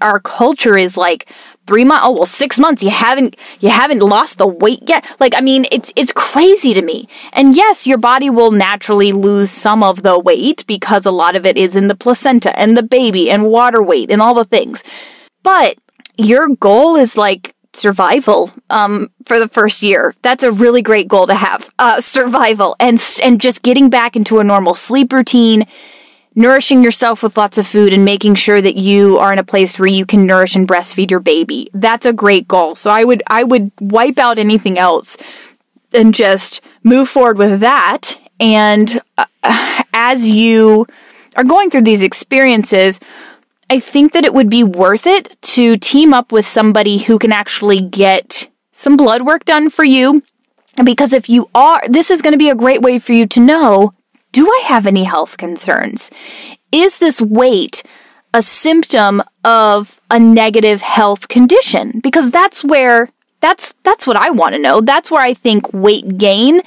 our culture is like, three months oh well six months you haven't you haven't lost the weight yet like i mean it's it's crazy to me and yes your body will naturally lose some of the weight because a lot of it is in the placenta and the baby and water weight and all the things but your goal is like survival um, for the first year. That's a really great goal to have. Uh, survival and and just getting back into a normal sleep routine, nourishing yourself with lots of food and making sure that you are in a place where you can nourish and breastfeed your baby. That's a great goal. So I would I would wipe out anything else and just move forward with that and uh, as you are going through these experiences I think that it would be worth it to team up with somebody who can actually get some blood work done for you. Because if you are, this is going to be a great way for you to know do I have any health concerns? Is this weight a symptom of a negative health condition? Because that's where that's that's what I want to know. That's where I think weight gain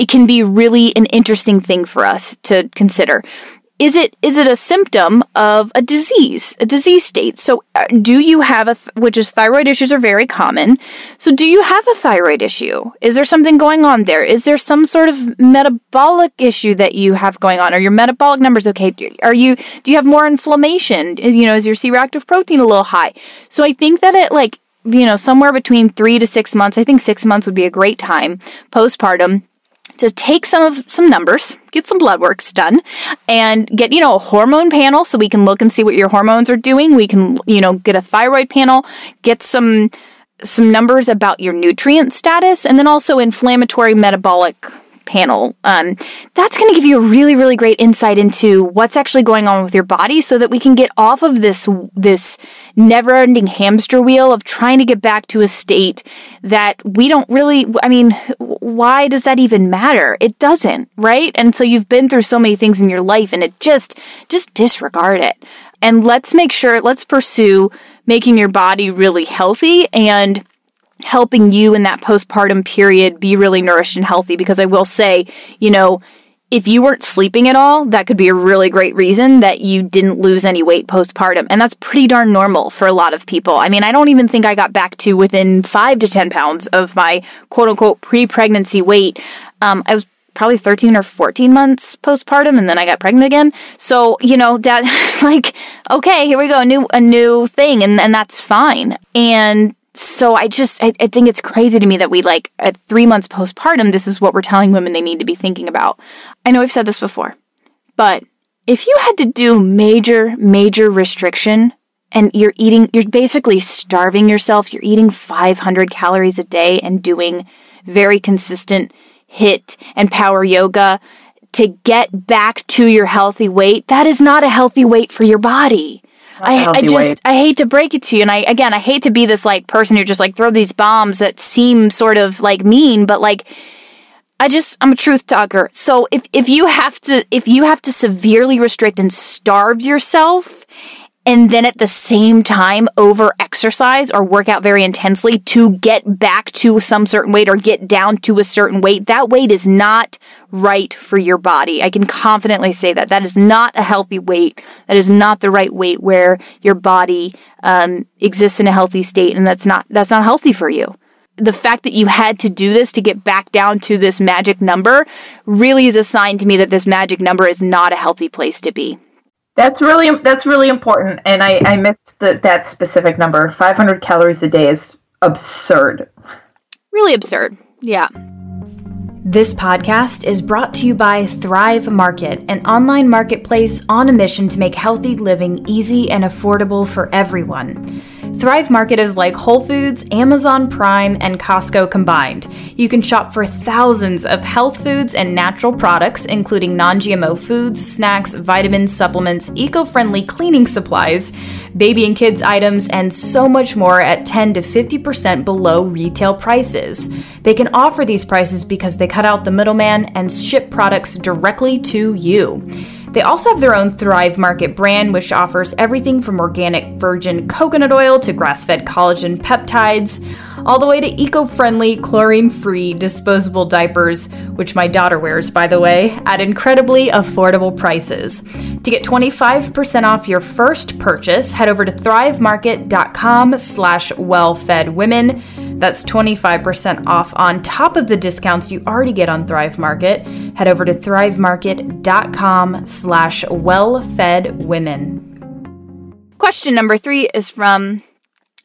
it can be really an interesting thing for us to consider is it is it a symptom of a disease a disease state? So uh, do you have a th- which is thyroid issues are very common. So do you have a thyroid issue? Is there something going on there? Is there some sort of metabolic issue that you have going on? Are your metabolic numbers okay? Are you do you have more inflammation? You know is your c-reactive protein a little high? So i think that it like you know somewhere between 3 to 6 months i think 6 months would be a great time postpartum to take some of some numbers, get some blood works done, and get, you know, a hormone panel so we can look and see what your hormones are doing. We can, you know, get a thyroid panel, get some some numbers about your nutrient status, and then also inflammatory metabolic panel. Um, that's going to give you a really, really great insight into what's actually going on with your body, so that we can get off of this this never-ending hamster wheel of trying to get back to a state that we don't really. I mean, why does that even matter? It doesn't, right? And so you've been through so many things in your life, and it just just disregard it. And let's make sure. Let's pursue making your body really healthy and helping you in that postpartum period be really nourished and healthy because I will say, you know, if you weren't sleeping at all, that could be a really great reason that you didn't lose any weight postpartum. And that's pretty darn normal for a lot of people. I mean, I don't even think I got back to within five to 10 pounds of my quote unquote pre pregnancy weight. Um, I was probably 13 or 14 months postpartum and then I got pregnant again. So, you know, that like, okay, here we go, a new, a new thing. And, and that's fine. And so I just I, I, think it's crazy to me that we like at three months postpartum, this is what we're telling women they need to be thinking about. I know I've said this before, but if you had to do major, major restriction and you're eating, you're basically starving yourself, you're eating 500 calories a day and doing very consistent HIIT and power yoga to get back to your healthy weight, that is not a healthy weight for your body. I, I just weight. I hate to break it to you, and I again I hate to be this like person who just like throw these bombs that seem sort of like mean, but like I just I'm a truth talker. So if if you have to if you have to severely restrict and starve yourself and then at the same time over exercise or work out very intensely to get back to some certain weight or get down to a certain weight, that weight is not right for your body. I can confidently say that. That is not a healthy weight. That is not the right weight where your body um, exists in a healthy state, and that's not that's not healthy for you. The fact that you had to do this to get back down to this magic number really is a sign to me that this magic number is not a healthy place to be. That's really that's really important, and I I missed the, that specific number. Five hundred calories a day is absurd. Really absurd. Yeah. This podcast is brought to you by Thrive Market, an online marketplace on a mission to make healthy living easy and affordable for everyone. Thrive Market is like Whole Foods, Amazon Prime, and Costco combined. You can shop for thousands of health foods and natural products, including non GMO foods, snacks, vitamins, supplements, eco friendly cleaning supplies, baby and kids items, and so much more at 10 to 50% below retail prices. They can offer these prices because they cut out the middleman and ship products directly to you. They also have their own Thrive Market brand, which offers everything from organic virgin coconut oil to grass fed collagen peptides, all the way to eco friendly, chlorine free disposable diapers, which my daughter wears, by the way, at incredibly affordable prices. To get 25% off your first purchase, head over to thrivemarket.com slash wellfedwomen. That's 25% off on top of the discounts you already get on Thrive Market. Head over to thrivemarket.com slash wellfedwomen. Question number three is from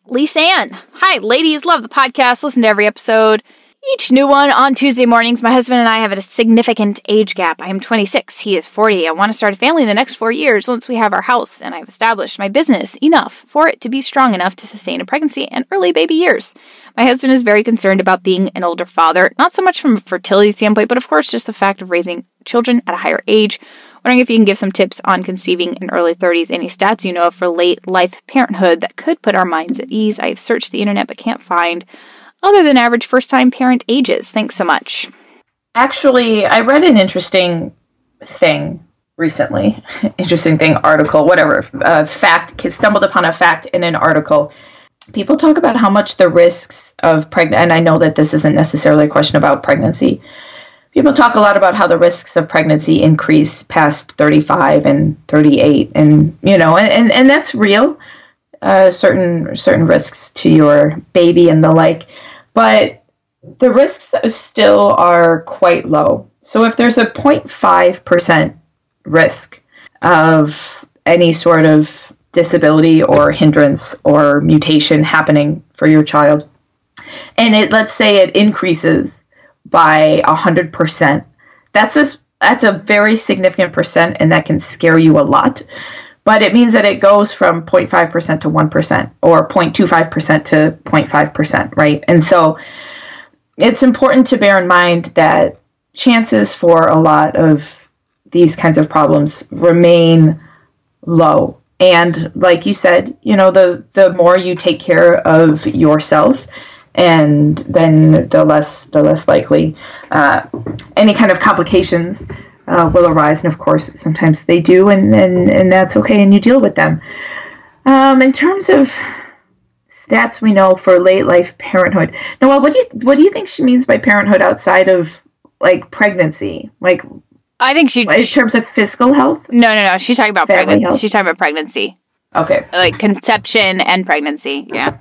Lisa Ann. Hi, ladies. Love the podcast. Listen to every episode each new one on Tuesday mornings. My husband and I have a significant age gap. I am 26. He is 40. I want to start a family in the next four years once we have our house and I've established my business enough for it to be strong enough to sustain a pregnancy and early baby years. My husband is very concerned about being an older father, not so much from a fertility standpoint, but of course just the fact of raising children at a higher age. Wondering if you can give some tips on conceiving in early 30s, any stats you know of for late life parenthood that could put our minds at ease. I have searched the internet but can't find other than average first time parent ages. Thanks so much. Actually, I read an interesting thing recently. interesting thing, article, whatever. Uh, fact, stumbled upon a fact in an article. People talk about how much the risks of pregnant, and I know that this isn't necessarily a question about pregnancy. People talk a lot about how the risks of pregnancy increase past 35 and 38, and you know, and, and, and that's real. Uh, certain certain risks to your baby and the like but the risks still are quite low. So if there's a 0.5% risk of any sort of disability or hindrance or mutation happening for your child, and it let's say it increases by 100%, that's a that's a very significant percent and that can scare you a lot but it means that it goes from 0.5% to 1% or 0.25% to 0.5%, right? And so it's important to bear in mind that chances for a lot of these kinds of problems remain low. And like you said, you know, the the more you take care of yourself, and then the less the less likely uh, any kind of complications uh, will arise, and of course, sometimes they do, and, and, and that's okay, and you deal with them. Um, in terms of stats we know for late life parenthood, Noelle, what do you what do you think she means by parenthood outside of like pregnancy? Like, I think she in terms of physical health. No, no, no. She's talking about pregnancy. She's talking about pregnancy. Okay. Like conception and pregnancy. Yeah.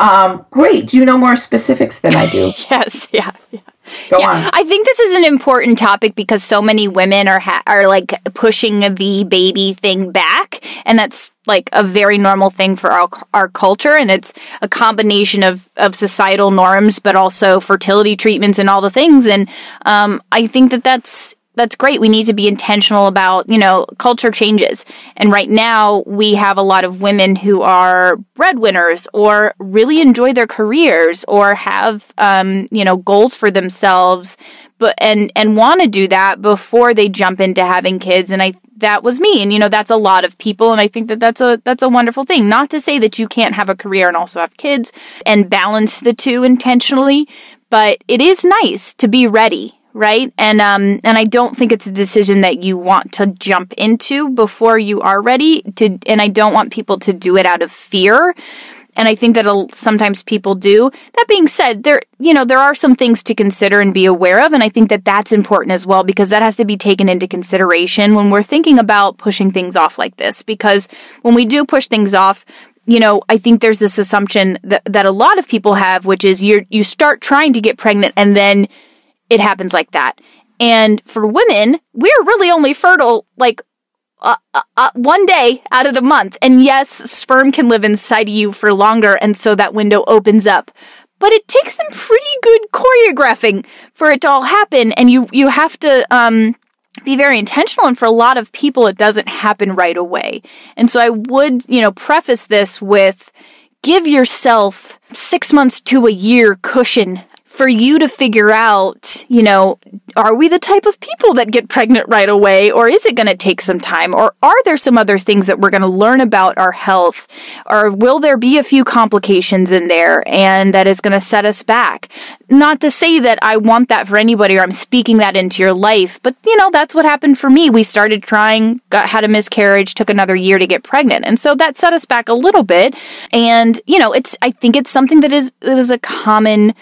Um, great. Do you know more specifics than I do? yes. Yeah. Yeah. Go yeah, on. I think this is an important topic because so many women are ha- are like pushing the baby thing back, and that's like a very normal thing for our our culture, and it's a combination of of societal norms, but also fertility treatments and all the things. And um, I think that that's that's great. We need to be intentional about, you know, culture changes. And right now we have a lot of women who are breadwinners or really enjoy their careers or have, um, you know, goals for themselves, but, and, and want to do that before they jump into having kids. And I, that was me. And, you know, that's a lot of people. And I think that that's a, that's a wonderful thing. Not to say that you can't have a career and also have kids and balance the two intentionally, but it is nice to be ready right? And um and I don't think it's a decision that you want to jump into before you are ready to and I don't want people to do it out of fear. And I think that sometimes people do. That being said, there you know, there are some things to consider and be aware of and I think that that's important as well because that has to be taken into consideration when we're thinking about pushing things off like this because when we do push things off, you know, I think there's this assumption that, that a lot of people have, which is you you start trying to get pregnant and then it happens like that. And for women, we're really only fertile like uh, uh, uh, one day out of the month. And yes, sperm can live inside of you for longer, and so that window opens up. But it takes some pretty good choreographing for it to all happen, and you you have to um, be very intentional. And for a lot of people, it doesn't happen right away. And so I would you know preface this with give yourself six months to a year cushion for you to figure out, you know, are we the type of people that get pregnant right away or is it going to take some time or are there some other things that we're going to learn about our health or will there be a few complications in there and that is going to set us back? Not to say that I want that for anybody or I'm speaking that into your life, but you know, that's what happened for me. We started trying, got had a miscarriage, took another year to get pregnant. And so that set us back a little bit. And, you know, it's I think it's something that is that is a common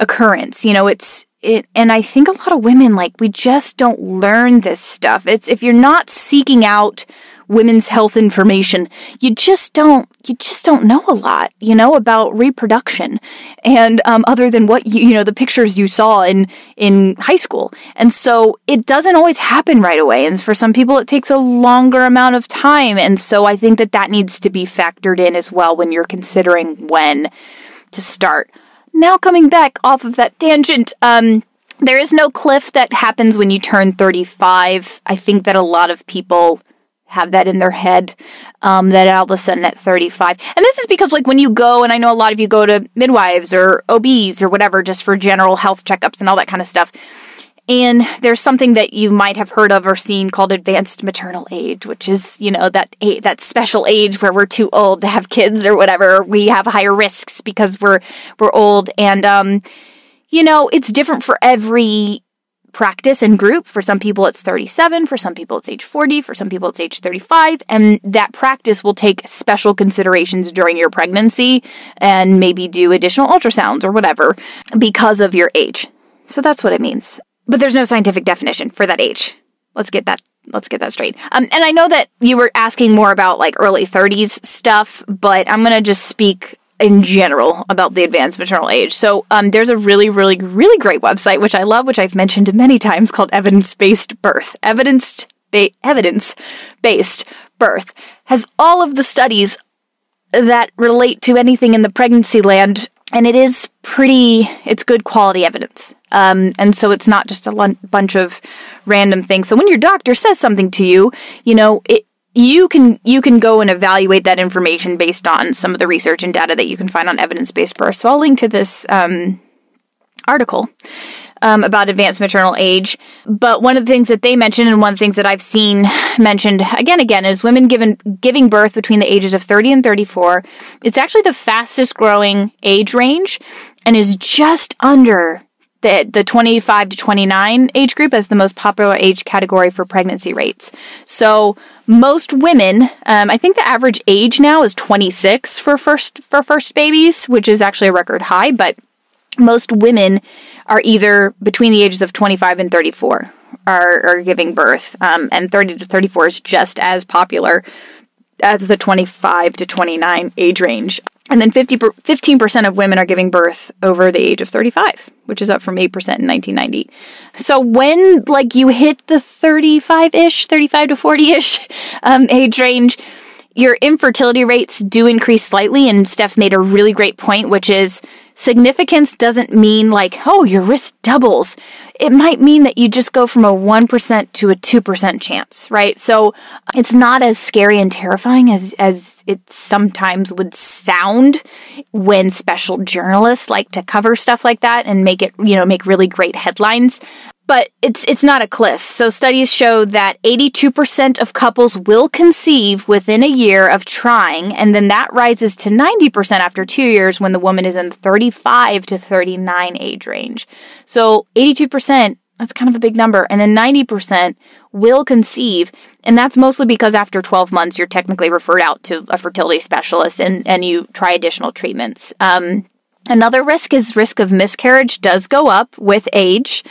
occurrence. You know, it's it and I think a lot of women like we just don't learn this stuff. It's if you're not seeking out women's health information, you just don't you just don't know a lot, you know, about reproduction and um, other than what you you know the pictures you saw in in high school. And so it doesn't always happen right away and for some people it takes a longer amount of time and so I think that that needs to be factored in as well when you're considering when to start now coming back off of that tangent, um, there is no cliff that happens when you turn 35. I think that a lot of people have that in their head um, that all of a sudden at 35 and this is because like when you go and i know a lot of you go to midwives or obs or whatever just for general health checkups and all that kind of stuff and there's something that you might have heard of or seen called advanced maternal age, which is, you know, that that special age where we're too old to have kids or whatever. We have higher risks because we're we're old and um you know, it's different for every practice and group. For some people, it's 37. For some people, it's age 40. For some people, it's age 35. And that practice will take special considerations during your pregnancy and maybe do additional ultrasounds or whatever because of your age. So that's what it means but there's no scientific definition for that age. Let's get that let's get that straight. Um, and I know that you were asking more about like early 30s stuff, but I'm gonna just speak in general about the advanced maternal age. So um, there's a really, really, really great website which I love, which I've mentioned many times, called Evidence Based Birth. Evidence ba- evidence based birth has all of the studies that relate to anything in the pregnancy land and it is pretty it's good quality evidence. Um, and so it's not just a l- bunch of random things. So when your doctor says something to you you know it you can you can go and evaluate that information based on some of the research and data that you can find on evidence-based birth so i'll link to this um, article um, about advanced maternal age. But one of the things that they mentioned, and one of the things that I've seen mentioned again again, is women given giving birth between the ages of 30 and 34. It's actually the fastest growing age range, and is just under the, the 25 to 29 age group as the most popular age category for pregnancy rates. So most women, um, I think the average age now is 26 for first for first babies, which is actually a record high, but most women are either between the ages of 25 and 34 are, are giving birth, um, and 30 to 34 is just as popular as the 25 to 29 age range. And then 50 15% of women are giving birth over the age of 35, which is up from 8% in 1990. So when like you hit the 35-ish, 35 to 40-ish um, age range, your infertility rates do increase slightly, and Steph made a really great point, which is significance doesn't mean like, oh, your risk doubles. It might mean that you just go from a 1% to a 2% chance, right? So it's not as scary and terrifying as, as it sometimes would sound when special journalists like to cover stuff like that and make it, you know, make really great headlines but it's it's not a cliff. So studies show that 82% of couples will conceive within a year of trying and then that rises to 90% after 2 years when the woman is in the 35 to 39 age range. So 82% that's kind of a big number. And then 90% will conceive. And that's mostly because after 12 months, you're technically referred out to a fertility specialist and, and you try additional treatments. Um, another risk is risk of miscarriage does go up with age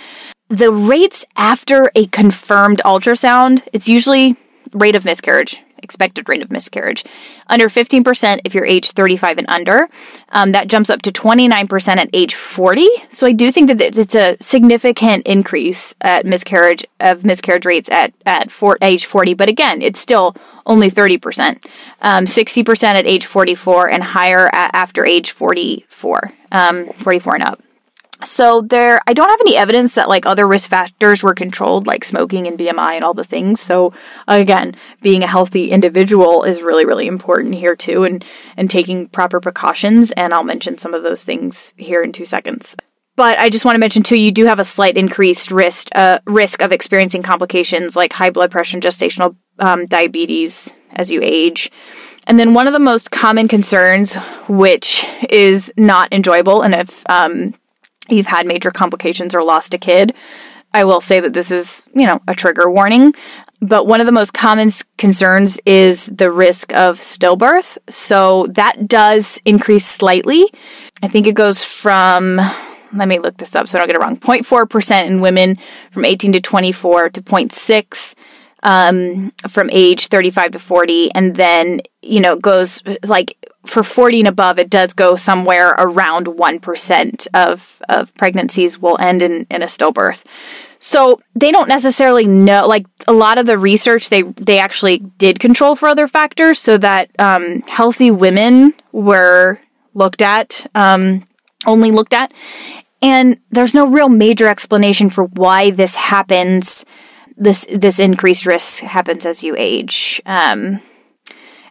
the rates after a confirmed ultrasound, it's usually rate of miscarriage, expected rate of miscarriage, under 15% if you're age 35 and under. Um, that jumps up to 29% at age 40. So I do think that it's a significant increase at miscarriage of miscarriage rates at at for, age 40. But again, it's still only 30%, um, 60% at age 44, and higher at, after age 44, um, 44 and up. So there, I don't have any evidence that like other risk factors were controlled, like smoking and BMI and all the things. So again, being a healthy individual is really, really important here too, and and taking proper precautions. And I'll mention some of those things here in two seconds. But I just want to mention too, you do have a slight increased risk uh, risk of experiencing complications like high blood pressure and gestational um, diabetes as you age. And then one of the most common concerns, which is not enjoyable, and if um, you've had major complications or lost a kid, I will say that this is, you know, a trigger warning. But one of the most common concerns is the risk of stillbirth. So that does increase slightly. I think it goes from, let me look this up so I don't get it wrong, 0.4% in women from 18 to 24 to 0.6 um, from age 35 to 40. And then, you know, goes like for 40 and above, it does go somewhere around 1% of, of pregnancies will end in, in a stillbirth. So they don't necessarily know, like a lot of the research, they, they actually did control for other factors so that um, healthy women were looked at, um, only looked at. And there's no real major explanation for why this happens. This this increased risk happens as you age, um,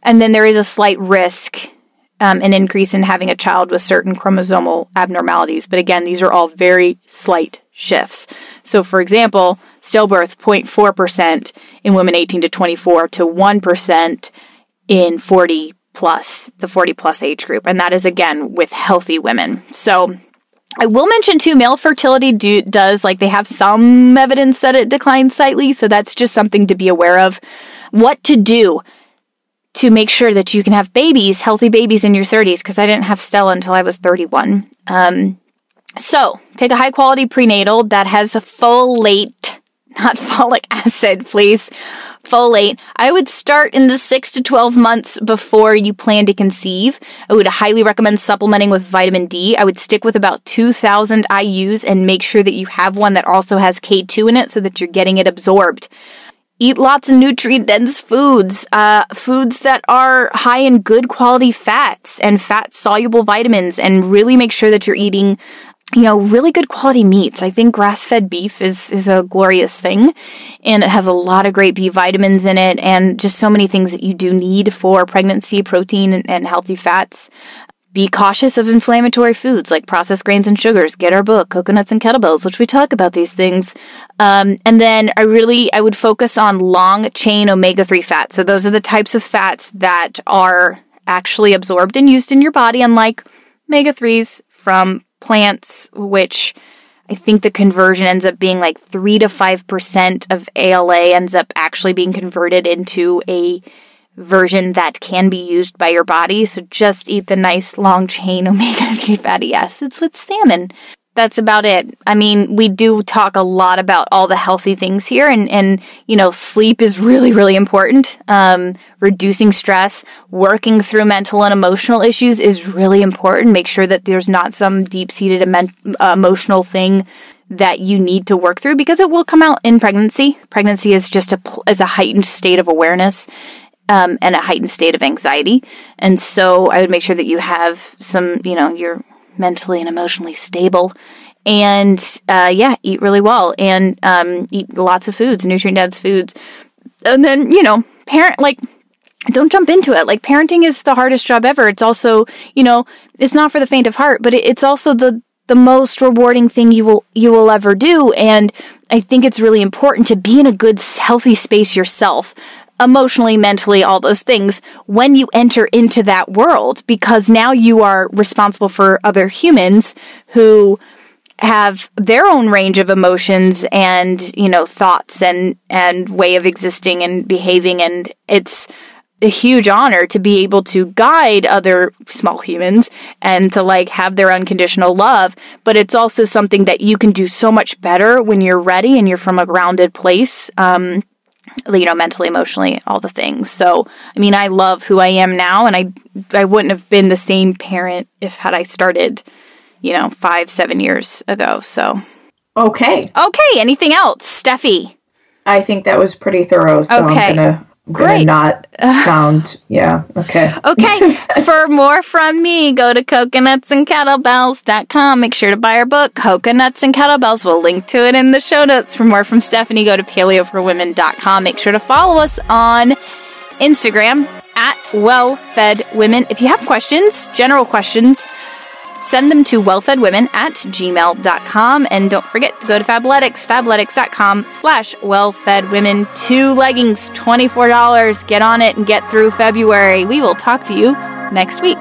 and then there is a slight risk um, an increase in having a child with certain chromosomal abnormalities. But again, these are all very slight shifts. So, for example, stillbirth 0.4% in women 18 to 24 to 1% in 40 plus, the 40 plus age group. And that is again with healthy women. So, I will mention too, male fertility do, does, like, they have some evidence that it declines slightly. So, that's just something to be aware of. What to do to make sure that you can have babies, healthy babies in your 30s, because I didn't have Stella until I was 31. Um, so, take a high quality prenatal that has a folate, not folic acid, please. Folate. I would start in the 6 to 12 months before you plan to conceive. I would highly recommend supplementing with vitamin D. I would stick with about 2000 IUs and make sure that you have one that also has K2 in it so that you're getting it absorbed. Eat lots of nutrient dense foods, uh, foods that are high in good quality fats and fat soluble vitamins, and really make sure that you're eating you know, really good quality meats. I think grass-fed beef is is a glorious thing, and it has a lot of great B vitamins in it, and just so many things that you do need for pregnancy, protein, and, and healthy fats be cautious of inflammatory foods like processed grains and sugars. Get our book, Coconuts and Kettlebells, which we talk about these things. Um, and then I really, I would focus on long chain omega 3 fats. So those are the types of fats that are actually absorbed and used in your body, unlike omega 3s from plants, which I think the conversion ends up being like 3 to 5% of ALA ends up actually being converted into a version that can be used by your body. So just eat the nice long chain omega 3 fatty acids with salmon. That's about it. I mean, we do talk a lot about all the healthy things here, and and you know, sleep is really really important. Um, reducing stress, working through mental and emotional issues is really important. Make sure that there's not some deep seated uh, emotional thing that you need to work through because it will come out in pregnancy. Pregnancy is just a is a heightened state of awareness. Um, and a heightened state of anxiety. And so I would make sure that you have some, you know, you're mentally and emotionally stable. And uh, yeah, eat really well and um, eat lots of foods, nutrient dense foods. And then, you know, parent, like, don't jump into it. Like, parenting is the hardest job ever. It's also, you know, it's not for the faint of heart, but it's also the, the most rewarding thing you will you will ever do and I think it's really important to be in a good healthy space yourself emotionally, mentally, all those things when you enter into that world because now you are responsible for other humans who have their own range of emotions and, you know, thoughts and, and way of existing and behaving. And it's a huge honor to be able to guide other small humans and to like have their unconditional love. But it's also something that you can do so much better when you're ready and you're from a grounded place. Um, you know, mentally, emotionally, all the things. So, I mean, I love who I am now, and I I wouldn't have been the same parent if had I started, you know, five seven years ago. So, okay, okay. Anything else, Steffi? I think that was pretty thorough. So okay. I'm gonna Great. not sound yeah okay. Okay for more from me go to coconutsandkettlebells.com make sure to buy our book coconuts and kettlebells. We'll link to it in the show notes. For more from Stefani go to paleoforwomen.com make sure to follow us on instagram at well fed women if you have questions general questions Send them to wellfedwomen at gmail.com. And don't forget to go to Fabletics, fabletics.com slash wellfedwomen. Two leggings, $24. Get on it and get through February. We will talk to you next week.